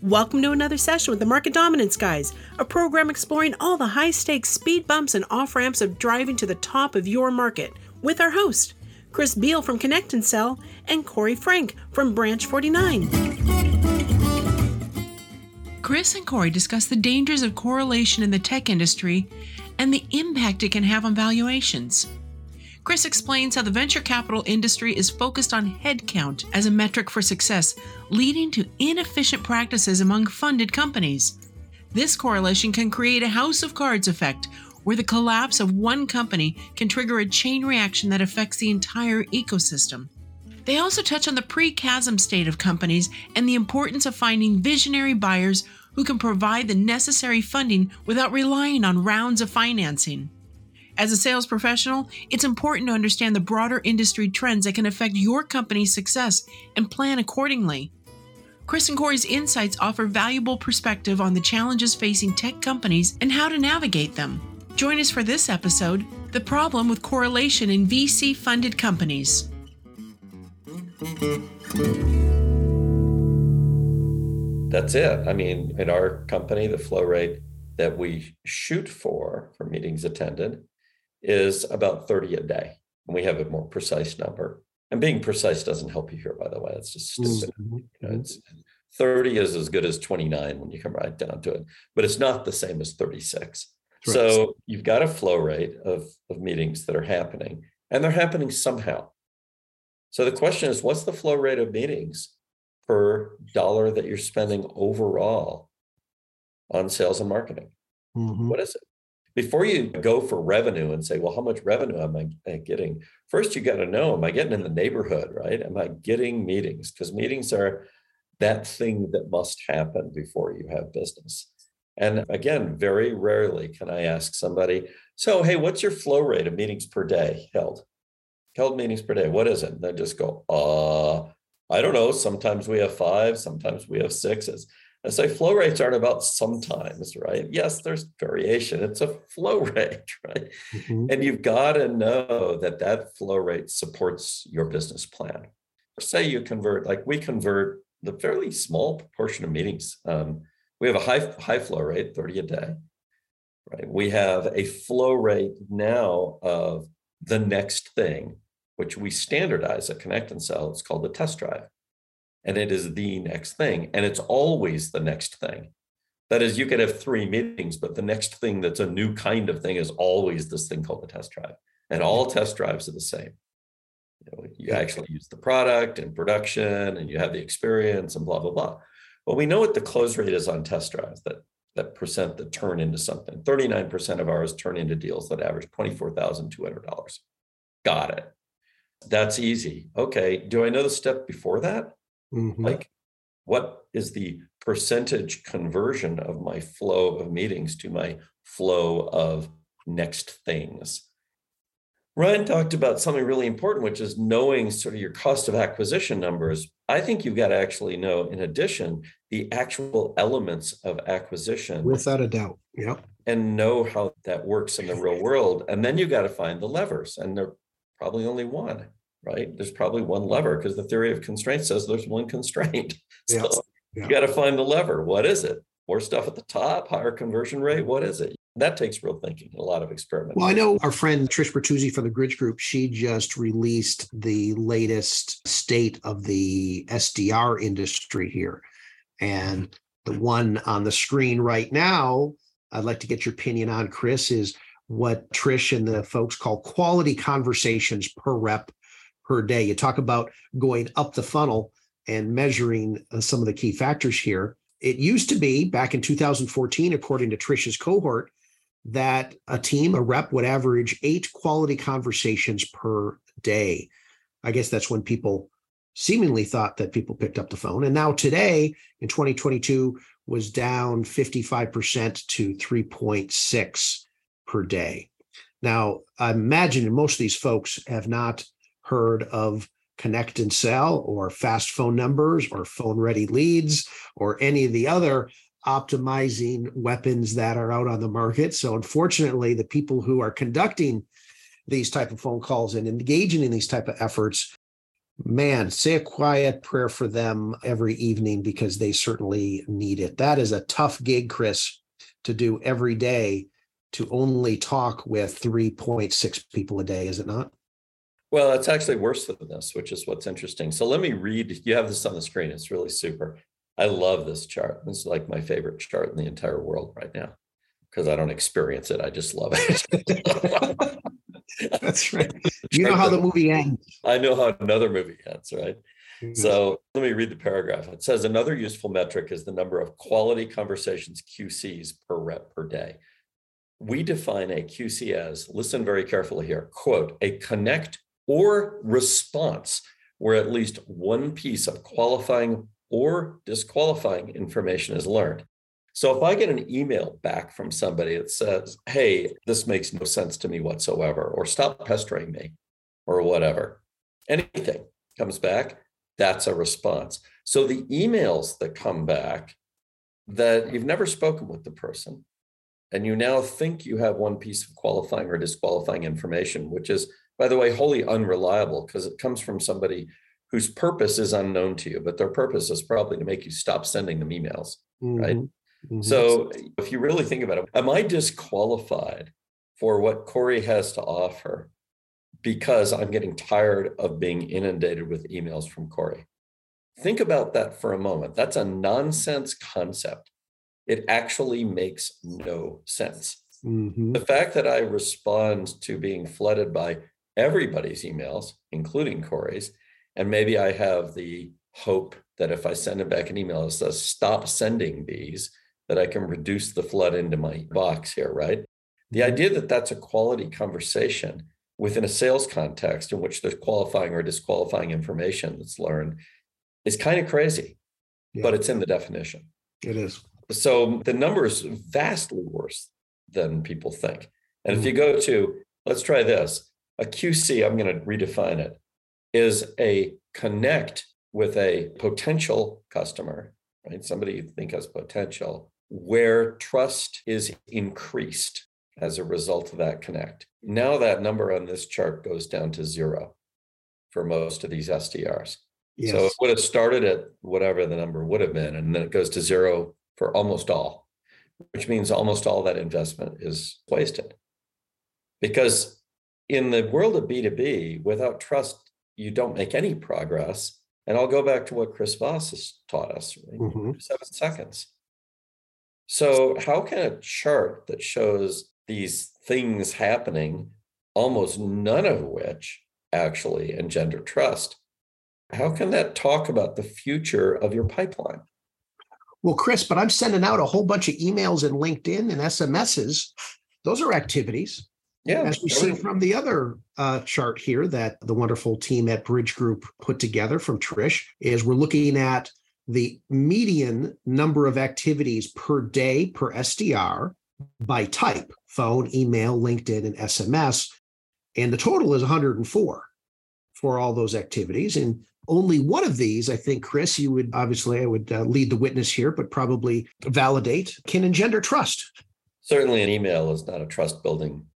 Welcome to another session with the Market Dominance Guys, a program exploring all the high stakes speed bumps and off ramps of driving to the top of your market with our host, Chris Beall from Connect and Sell, and Corey Frank from Branch 49. Chris and Corey discuss the dangers of correlation in the tech industry and the impact it can have on valuations. Chris explains how the venture capital industry is focused on headcount as a metric for success, leading to inefficient practices among funded companies. This correlation can create a house of cards effect, where the collapse of one company can trigger a chain reaction that affects the entire ecosystem. They also touch on the pre chasm state of companies and the importance of finding visionary buyers who can provide the necessary funding without relying on rounds of financing. As a sales professional, it's important to understand the broader industry trends that can affect your company's success and plan accordingly. Chris and Corey's insights offer valuable perspective on the challenges facing tech companies and how to navigate them. Join us for this episode The Problem with Correlation in VC Funded Companies. That's it. I mean, in our company, the flow rate that we shoot for for meetings attended is about 30 a day. And we have a more precise number. And being precise doesn't help you here, by the way. It's just stupid. Mm-hmm. You know, it's 30 is as good as 29 when you come right down to it, but it's not the same as 36. Right. So you've got a flow rate of, of meetings that are happening, and they're happening somehow. So the question is, what's the flow rate of meetings per dollar that you're spending overall on sales and marketing? Mm-hmm. What is it? Before you go for revenue and say, well, how much revenue am I getting? First, you got to know, am I getting in the neighborhood, right? Am I getting meetings? Because meetings are that thing that must happen before you have business. And again, very rarely can I ask somebody, so, hey, what's your flow rate of meetings per day held? Held meetings per day. What is it? They just go, uh, I don't know. Sometimes we have five, sometimes we have sixes. I say flow rates aren't about sometimes, right? Yes, there's variation. It's a flow rate, right? Mm-hmm. And you've got to know that that flow rate supports your business plan. Say you convert, like we convert the fairly small proportion of meetings. Um, we have a high high flow rate, 30 a day, right? We have a flow rate now of the next thing, which we standardize at Connect and Sell. It's called the test drive and it is the next thing. And it's always the next thing. That is, you could have three meetings, but the next thing that's a new kind of thing is always this thing called the test drive. And all test drives are the same. You, know, you actually use the product in production and you have the experience and blah, blah, blah. Well, we know what the close rate is on test drives, that, that percent that turn into something. 39% of ours turn into deals that average $24,200. Got it. That's easy. Okay. Do I know the step before that? Mm-hmm. Like, what is the percentage conversion of my flow of meetings to my flow of next things? Ryan talked about something really important, which is knowing sort of your cost of acquisition numbers. I think you've got to actually know, in addition, the actual elements of acquisition. Without a doubt. Yep. And know how that works in the real world. And then you've got to find the levers. And they're probably only one right? There's probably one lever because the theory of constraint says there's one constraint. So yeah. Yeah. you got to find the lever. What is it? More stuff at the top, higher conversion rate. What is it? That takes real thinking a lot of experiment. Well, I know our friend Trish Bertuzzi from the Bridge Group, she just released the latest state of the SDR industry here. And the one on the screen right now, I'd like to get your opinion on, Chris, is what Trish and the folks call quality conversations per rep per day. You talk about going up the funnel and measuring uh, some of the key factors here. It used to be back in 2014, according to Trish's cohort, that a team, a rep would average eight quality conversations per day. I guess that's when people seemingly thought that people picked up the phone. And now today in 2022 was down 55% to 3.6 per day. Now, I imagine most of these folks have not heard of connect and sell or fast phone numbers or phone ready leads or any of the other optimizing weapons that are out on the market. So, unfortunately, the people who are conducting these type of phone calls and engaging in these type of efforts man say a quiet prayer for them every evening because they certainly need it that is a tough gig chris to do every day to only talk with 3.6 people a day is it not well it's actually worse than this which is what's interesting so let me read you have this on the screen it's really super i love this chart this is like my favorite chart in the entire world right now because i don't experience it i just love it That's right. You know how the movie ends. I know how another movie ends, right? Mm-hmm. So let me read the paragraph. It says another useful metric is the number of quality conversations QCs per rep per day. We define a QC as, listen very carefully here, quote, a connect or response where at least one piece of qualifying or disqualifying information is learned. So if I get an email back from somebody that says, hey, this makes no sense to me whatsoever, or stop pestering me, or whatever, anything comes back, that's a response. So the emails that come back that you've never spoken with the person, and you now think you have one piece of qualifying or disqualifying information, which is, by the way, wholly unreliable because it comes from somebody whose purpose is unknown to you, but their purpose is probably to make you stop sending them emails, mm-hmm. right? Mm-hmm. So if you really think about it, am I disqualified for what Corey has to offer because I'm getting tired of being inundated with emails from Corey? Think about that for a moment. That's a nonsense concept. It actually makes no sense. Mm-hmm. The fact that I respond to being flooded by everybody's emails, including Corey's, and maybe I have the hope that if I send him back an email that says, stop sending these, that I can reduce the flood into my box here, right? The idea that that's a quality conversation within a sales context in which there's qualifying or disqualifying information that's learned is kind of crazy, yeah. but it's in the definition. It is. So the number is vastly worse than people think. And mm if you go to, let's try this a QC, I'm going to redefine it, is a connect with a potential customer, right? Somebody you think has potential where trust is increased as a result of that connect. Now that number on this chart goes down to zero for most of these SDRs. Yes. So it would have started at whatever the number would have been, and then it goes to zero for almost all, which means almost all that investment is wasted. Because in the world of B2B, without trust, you don't make any progress. And I'll go back to what Chris Voss has taught us mm-hmm. seven seconds. So, how can a chart that shows these things happening, almost none of which actually engender trust, how can that talk about the future of your pipeline? Well, Chris, but I'm sending out a whole bunch of emails and LinkedIn and SMSs. Those are activities. Yeah. As we see from the other uh, chart here that the wonderful team at Bridge Group put together from Trish, is we're looking at the median number of activities per day per SDR by type phone, email, LinkedIn, and SMS. And the total is 104 for all those activities. And only one of these, I think, Chris, you would obviously, I would uh, lead the witness here, but probably validate can engender trust. Certainly, an email is not a trust building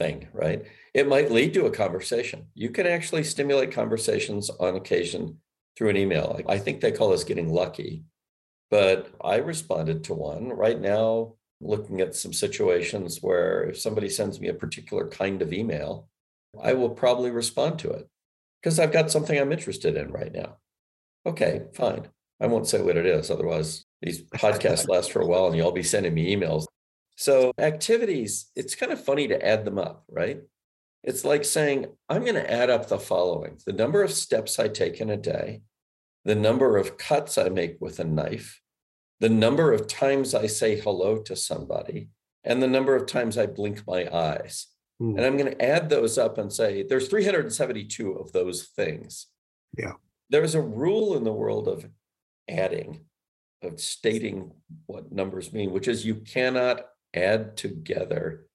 thing, right? It might lead to a conversation. You can actually stimulate conversations on occasion through an email. I think they call this getting lucky, but I responded to one right now, looking at some situations where if somebody sends me a particular kind of email, I will probably respond to it because I've got something I'm interested in right now. Okay, fine. I won't say what it is. Otherwise, these podcasts last for a while and you'll be sending me emails. So, activities, it's kind of funny to add them up, right? It's like saying, I'm going to add up the following the number of steps I take in a day, the number of cuts I make with a knife, the number of times I say hello to somebody, and the number of times I blink my eyes. Mm. And I'm going to add those up and say there's 372 of those things. Yeah. There's a rule in the world of adding, of stating what numbers mean, which is you cannot add together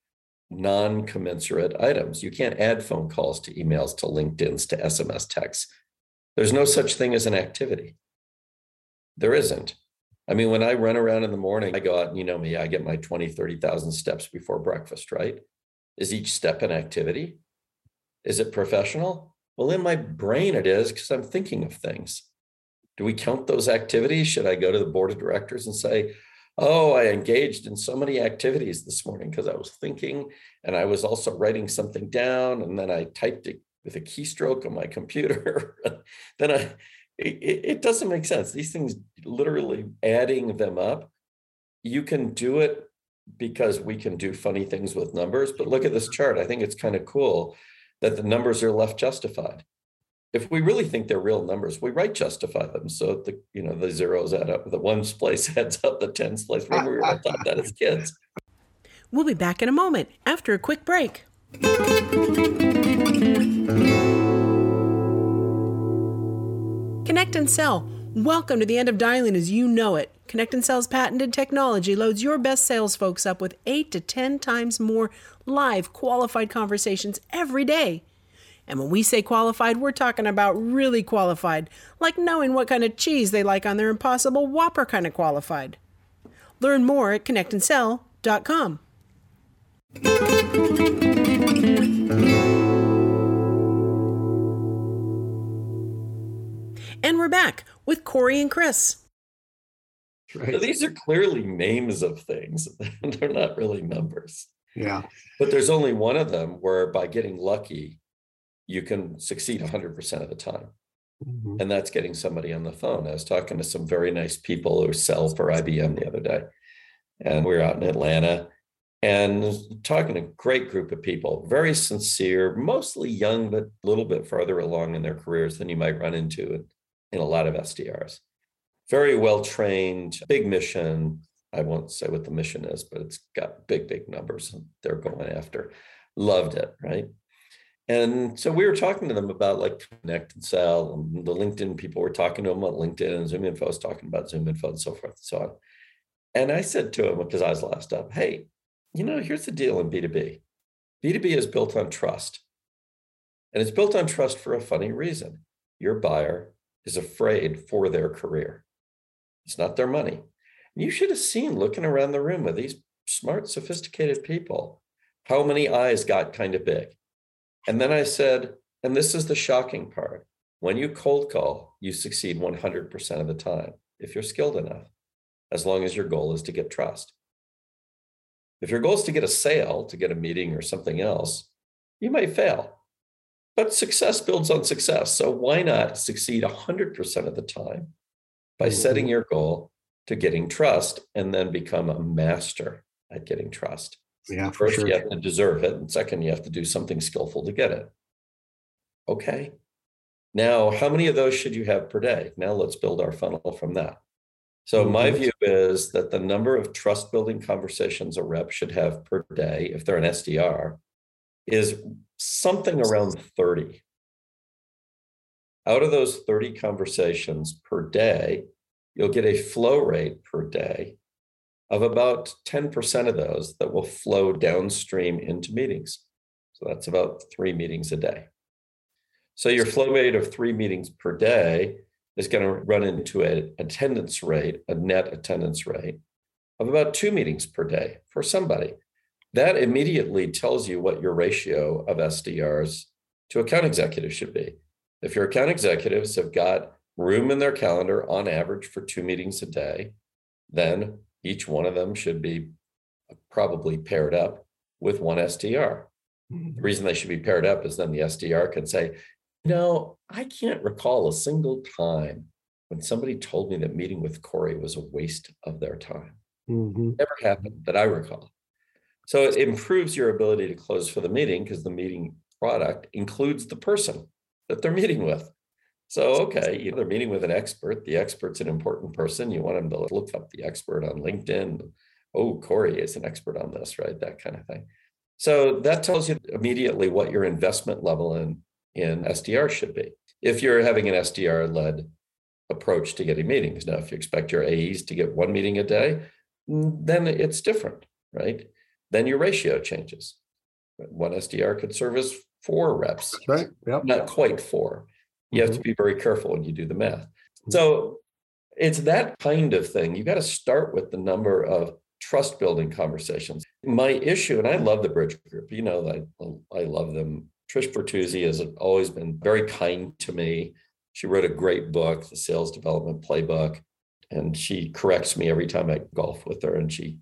non commensurate items. You can't add phone calls to emails to LinkedIn's to SMS texts. There's no such thing as an activity. There isn't. I mean, when I run around in the morning, I go out and you know me, I get my 20, 30,000 steps before breakfast, right? Is each step an activity? Is it professional? Well, in my brain, it is because I'm thinking of things. Do we count those activities? Should I go to the board of directors and say, oh, I engaged in so many activities this morning because I was thinking and I was also writing something down and then I typed it with a keystroke on my computer. then I, it, it doesn't make sense. These things, literally adding them up, you can do it because we can do funny things with numbers. But look at this chart. I think it's kind of cool that the numbers are left justified. If we really think they're real numbers, we right justify them. So the you know the zeros add up, the ones place adds up, the tens place. Remember we were taught that as kids. We'll be back in a moment after a quick break. Connect and sell. Welcome to the end of dialing as you know it. Connect and Sell's patented technology loads your best sales folks up with 8 to 10 times more live qualified conversations every day. And when we say qualified, we're talking about really qualified, like knowing what kind of cheese they like on their Impossible Whopper kind of qualified. Learn more at connectandsell.com. And we're back with Corey and Chris. Right. So these are clearly names of things. They're not really numbers. Yeah. But there's only one of them where by getting lucky, you can succeed 100% of the time. Mm-hmm. And that's getting somebody on the phone. I was talking to some very nice people who sell for IBM the other day. And we were out in Atlanta and talking to a great group of people, very sincere, mostly young, but a little bit further along in their careers than you might run into in, in a lot of SDRs. Very well trained, big mission. I won't say what the mission is, but it's got big, big numbers they're going after. Loved it, right? And so we were talking to them about like connect and sell, and the LinkedIn people were talking to them about LinkedIn, and Zoom Info was talking about Zoom Info, and so forth and so on. And I said to him because I was last up, "Hey, you know, here's the deal in B2B. B2B is built on trust. And it's built on trust for a funny reason. Your buyer is afraid for their career. It's not their money. And you should have seen looking around the room with these smart, sophisticated people, how many eyes got kind of big. And then I said, and this is the shocking part when you cold call, you succeed 100% of the time if you're skilled enough, as long as your goal is to get trust. If your goal is to get a sale, to get a meeting or something else, you might fail. But success builds on success. So why not succeed 100% of the time by mm-hmm. setting your goal to getting trust and then become a master at getting trust? Yeah, First, sure. you have to deserve it. And second, you have to do something skillful to get it. Okay. Now, how many of those should you have per day? Now let's build our funnel from that. So mm-hmm. my view is that the number of trust building conversations a rep should have per day, if they're an SDR, is something around 30. Out of those 30 conversations per day, you'll get a flow rate per day of about 10% of those that will flow downstream into meetings. So that's about three meetings a day. So your flow rate of three meetings per day is going to run into an attendance rate, a net attendance rate of about two meetings per day for somebody. That immediately tells you what your ratio of SDRs to account executives should be. If your account executives have got room in their calendar on average for two meetings a day, then each one of them should be probably paired up with one SDR. The mm-hmm. reason they should be paired up is then the SDR can say, no, I can't recall a single time when somebody told me that meeting with Corey was a waste of their time. Mm-hmm. Never happened that I recall. So it improves your ability to close for the meeting because the meeting product includes the person that they're meeting with. So, okay, you know, they're meeting with an expert. The expert's an important person. You want them to look up the expert on LinkedIn. Oh, Corey is an expert on this, right? That kind of thing. So that tells you immediately what your investment level in in SDR should be. If you're having an SDR led approach to getting meetings. Now, if you expect your AEs to get one meeting a day, mm, then it's different, right? Then your ratio changes. One SDR could service four reps, right? Yep. Not quite four. You mm-hmm. have to be very careful when you do the math. So it's that kind of thing. You got to start with the number of trust building conversations. My issue, and I love the bridge group, you know, I, I love them Trish Bertuzzi has always been very kind to me. She wrote a great book, the Sales Development Playbook, and she corrects me every time I golf with her, and she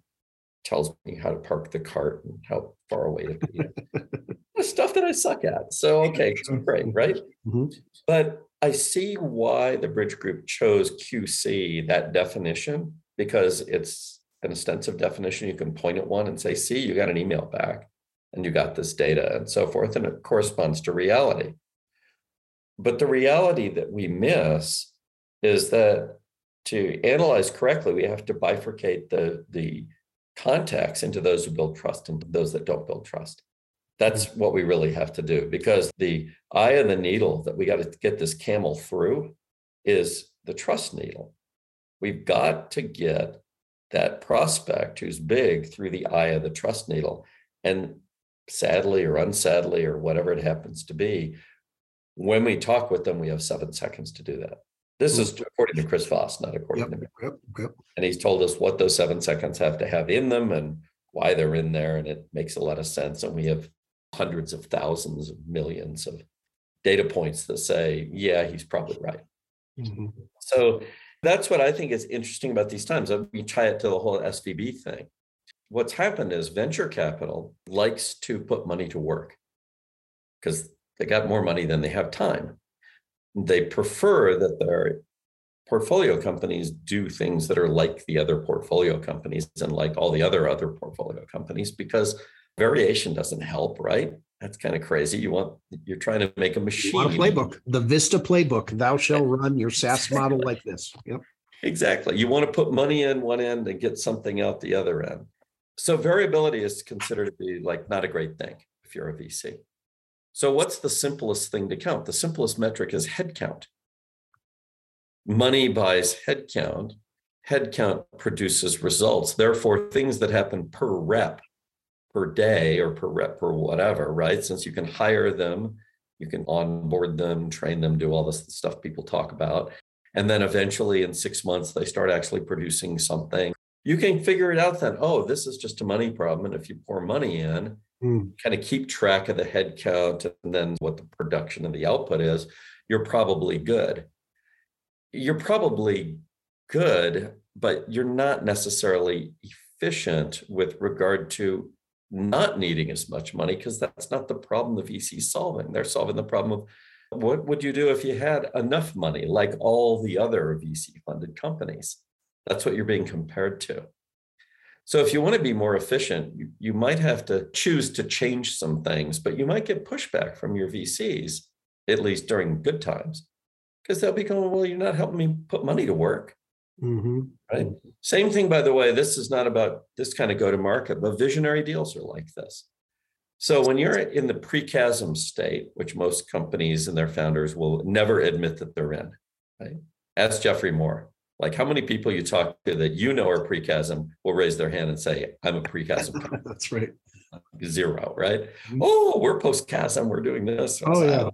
tells me how to park the cart and how far away to be. stuff that I suck at. So okay, great, right? Mm-hmm. But I see why the bridge group chose QC that definition because it's an extensive definition. You can point at one and say, see, you got an email back and you got this data and so forth, and it corresponds to reality. But the reality that we miss is that to analyze correctly, we have to bifurcate the, the contacts into those who build trust and those that don't build trust. That's what we really have to do because the eye of the needle that we got to get this camel through is the trust needle. We've got to get that prospect who's big through the eye of the trust needle. And sadly or unsadly or whatever it happens to be, when we talk with them, we have seven seconds to do that. This is mm. according to Chris Voss, not according yep, to me. Yep, yep. And he's told us what those seven seconds have to have in them and why they're in there. And it makes a lot of sense. And we have hundreds of thousands of millions of data points that say, yeah, he's probably right. Mm-hmm. So that's what I think is interesting about these times. We tie it to the whole SVB thing. What's happened is venture capital likes to put money to work because they got more money than they have time. They prefer that their portfolio companies do things that are like the other portfolio companies and like all the other other portfolio companies because variation doesn't help, right? That's kind of crazy. You want you're trying to make a machine. You want a playbook, the Vista playbook. Thou shall run your SaaS model like this. Yep. Exactly. You want to put money in one end and get something out the other end. So variability is considered to be like not a great thing if you're a VC. So what's the simplest thing to count? The simplest metric is headcount. Money buys headcount. Headcount produces results. Therefore, things that happen per rep per day or per rep or whatever, right? Since you can hire them, you can onboard them, train them, do all this stuff people talk about. And then eventually in six months, they start actually producing something. You can figure it out then. Oh, this is just a money problem. And if you pour money in, mm. kind of keep track of the head count and then what the production and the output is, you're probably good. You're probably good, but you're not necessarily efficient with regard to not needing as much money because that's not the problem the VC is solving. They're solving the problem of what would you do if you had enough money like all the other VC funded companies? That's what you're being compared to. So if you want to be more efficient, you, you might have to choose to change some things, but you might get pushback from your VCs, at least during good times, because they'll be going, well, you're not helping me put money to work. Mm-hmm. Right. Same thing, by the way, this is not about this kind of go to market, but visionary deals are like this. So when you're in the pre-chasm state, which most companies and their founders will never admit that they're in, right? Ask Geoffrey Moore. Like how many people you talk to that you know are pre-chasm will raise their hand and say, I'm a pre-chasm. That's right. Zero, right? Mm-hmm. Oh, we're post-chasm, we're doing this. Oh, yeah.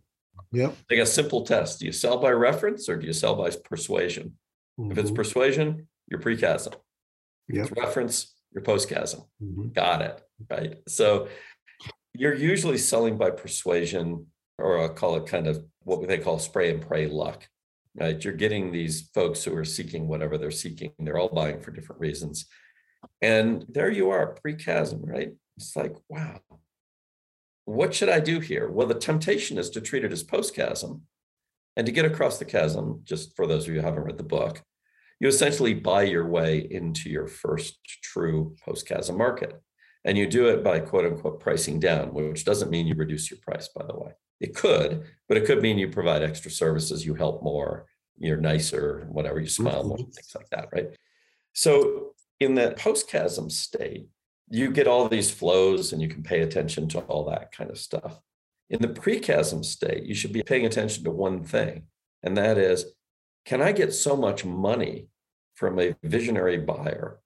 Yep. Like a simple test. Do you sell by reference or do you sell by persuasion? Mm-hmm. If it's mm-hmm. persuasion, you're pre-chasm. Yep. If it's reference, you're post-chasm. Mm-hmm. Got it. Right. So you're usually selling by persuasion, or I'll call it kind of what they call spray and pray luck. Right. You're getting these folks who are seeking whatever they're seeking. They're all buying for different reasons. And there you are, pre-chasm, right? It's like, wow, what should I do here? Well, the temptation is to treat it as post-chasm. And to get across the chasm, just for those of you who haven't read the book, you essentially buy your way into your first true post chasm market. And you do it by quote unquote pricing down, which doesn't mean you reduce your price, by the way. It could, but it could mean you provide extra services, you help more, you're nicer, whatever, you smile more, mm-hmm. things like that, right? So in that post chasm state, you get all these flows and you can pay attention to all that kind of stuff. In the pre chasm state, you should be paying attention to one thing, and that is can I get so much money from a visionary buyer,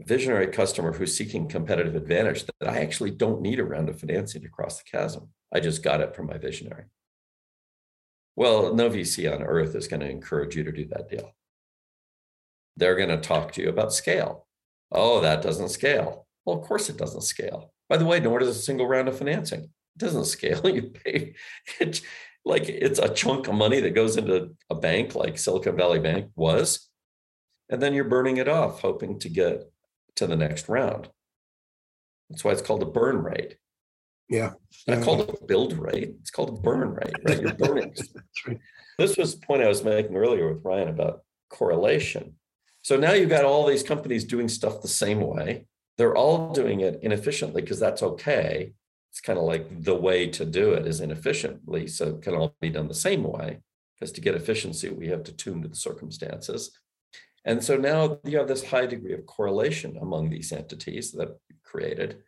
visionary customer who's seeking competitive advantage that I actually don't need a round of financing to cross the chasm? I just got it from my visionary. Well, no VC on earth is going to encourage you to do that deal. They're going to talk to you about scale. Oh, that doesn't scale. Well, of course it doesn't scale. By the way, nor does a single round of financing. It doesn't scale. You pay it like it's a chunk of money that goes into a bank like Silicon Valley Bank was, and then you're burning it off, hoping to get to the next round. That's why it's called a burn rate. Yeah. Not called a build rate. It's called a burn rate, right? You're burning. That's right. this was the point I was making earlier with Ryan about correlation. So now you've got all these companies doing stuff the same way. They're all doing it inefficiently because that's okay. It's kind of like the way to do it is inefficiently. So it can all be done the same way because to get efficiency, we have to tune to the circumstances. And so now you have this high degree of correlation among these entities that created.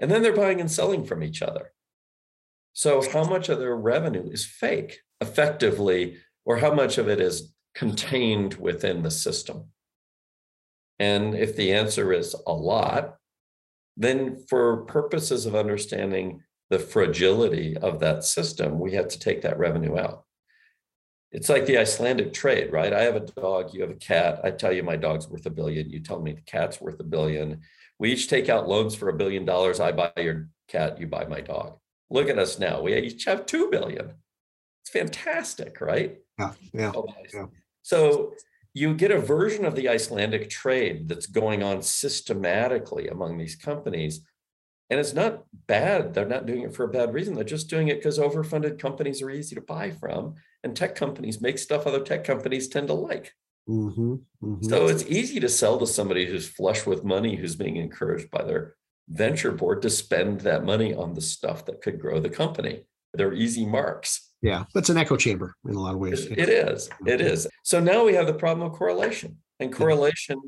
And then they're buying and selling from each other. So, how much of their revenue is fake effectively, or how much of it is contained within the system? And if the answer is a lot, then for purposes of understanding the fragility of that system, we have to take that revenue out. It's like the Icelandic trade, right? I have a dog, you have a cat. I tell you my dog's worth a billion. You tell me the cat's worth a billion. We each take out loans for a billion dollars. I buy your cat, you buy my dog. Look at us now. We each have two billion. It's fantastic, right? Yeah. Yeah. Oh, yeah. So you get a version of the Icelandic trade that's going on systematically among these companies. And it's not bad. They're not doing it for a bad reason. They're just doing it because overfunded companies are easy to buy from. And tech companies make stuff other tech companies tend to like. Mm-hmm, mm-hmm. So it's easy to sell to somebody who's flush with money, who's being encouraged by their venture board to spend that money on the stuff that could grow the company. They're easy marks. Yeah, that's an echo chamber in a lot of ways. It, is. It is. So now we have the problem of correlation. And correlation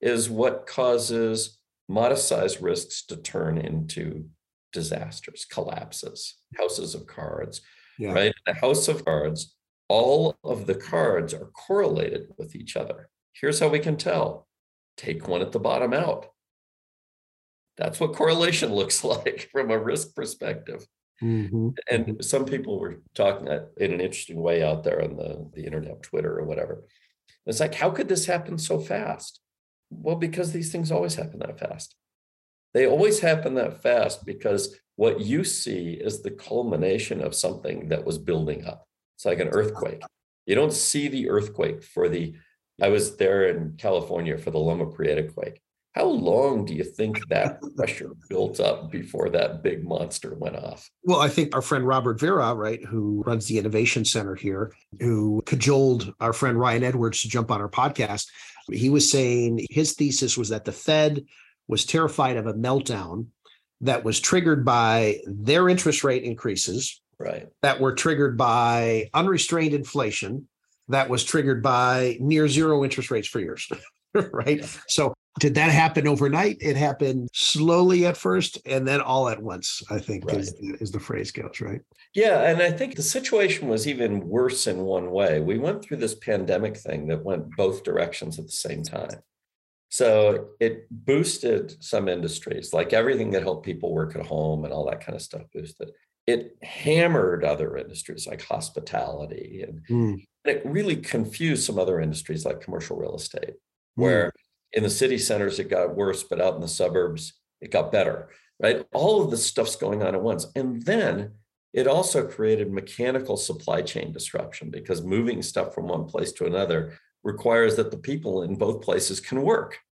is what causes modest sized risks to turn into disasters, collapses, houses of cards, yeah. right? The house of cards, all of the cards are correlated with each other. Here's how we can tell take one at the bottom out. That's what correlation looks like from a risk perspective. Mm-hmm. And some people were talking in an interesting way out there on the, the internet, Twitter, or whatever. It's like, how could this happen so fast? Well, because these things always happen that fast. They always happen that fast because what you see is the culmination of something that was building up. It's like an earthquake. You don't see the earthquake for the, I was there in California for the Loma Prieta quake. How long do you think that pressure built up before that big monster went off? Well, I think our friend Robert Vera, right, who runs the Innovation Center here, who cajoled our friend Ryan Edwards to jump on our podcast, he was saying his thesis was that the Fed was terrified of a meltdown that was triggered by their interest rate increases, right? That were triggered by unrestrained inflation, that was triggered by near zero interest rates for years. right? Yeah. So did that happen overnight? It happened slowly at first and then all at once, I think right. is, is the phrase goes, right? Yeah. And I think the situation was even worse in one way. We went through this pandemic thing that went both directions at the same time. So it boosted some industries, like everything that helped people work at home and all that kind of stuff boosted. It hammered other industries like hospitality and, mm. and it really confused some other industries like commercial real estate, where mm in the city centers it got worse but out in the suburbs it got better right? All of this stuff's going on at once. And then it also created mechanical supply chain disruption because moving stuff from one place to another requires that the people in both places can work.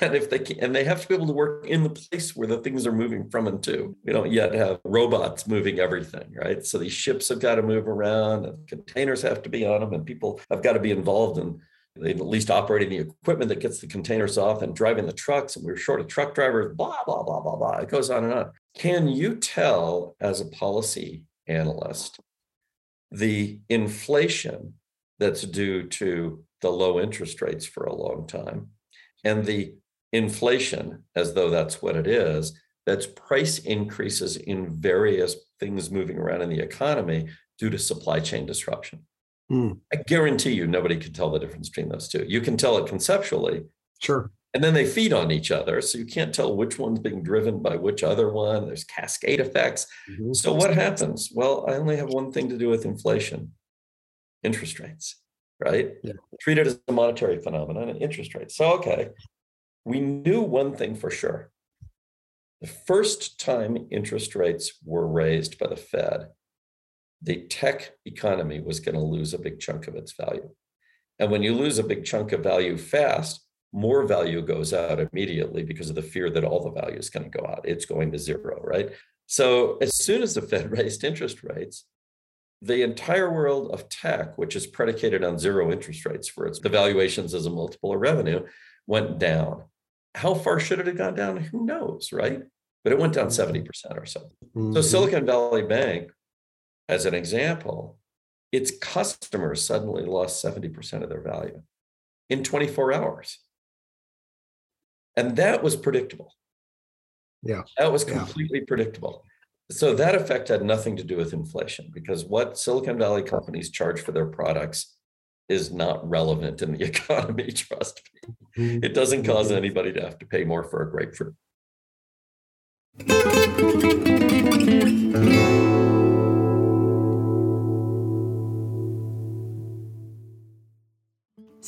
And if they can and they have to be able to work in the place where the things are moving from and to. We don't yet have robots moving everything right? So these ships have got to move around and containers have to be on them and people have got to be involved in they at least operating the equipment that gets the containers off and driving the trucks, and we are short of truck drivers, blah, blah, blah, blah, blah. It goes on and on. Can you tell as a policy analyst the inflation that's due to the low interest rates for a long time and the inflation, as though that's what it is, that's price increases in various things moving around in the economy due to supply chain disruption? Mm. I guarantee you nobody can tell the difference between those two. You can tell it conceptually. Sure. And then they feed on each other. So you can't tell which one's being driven by which other one. There's cascade effects. Mm-hmm. So what happens? Well, I only have one thing to do with inflation interest rates, right? Yeah. Treat it as a monetary phenomenon and interest rates. So, okay, we knew one thing for sure The first time interest rates were raised by the Fed, the tech economy was going to lose a big chunk of its value. And when you lose a big chunk of value fast, more value goes out immediately because of the fear that all the value is going to go out. It's going to zero, right? So as soon as the Fed raised interest rates, the entire world of tech, which is predicated on zero interest rates for its valuations as a multiple of revenue, went down. How far should it have gone down? Who knows, right? But it went down 70% or so. Mm-hmm. So Silicon Valley Bank, as an example, its customers suddenly lost 70% of their value in 24 hours. And that was predictable. Yeah. That was completely yeah. predictable. So that effect had nothing to do with inflation because what Silicon Valley companies charge for their products is not relevant in the economy, trust me. Mm-hmm. It doesn't cause mm-hmm. anybody to have to pay more for a grapefruit.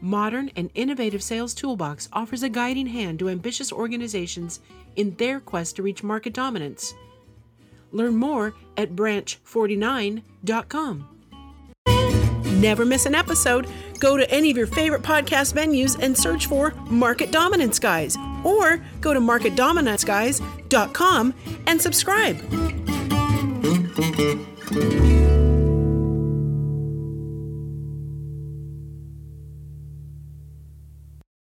modern and innovative sales toolbox offers a guiding hand to ambitious organizations in their quest to reach market dominance. Learn more at branch49.com. Never miss an episode. Go to any of your favorite podcast venues and search for Market Dominance Guys or go to marketdominanceguys.com and subscribe.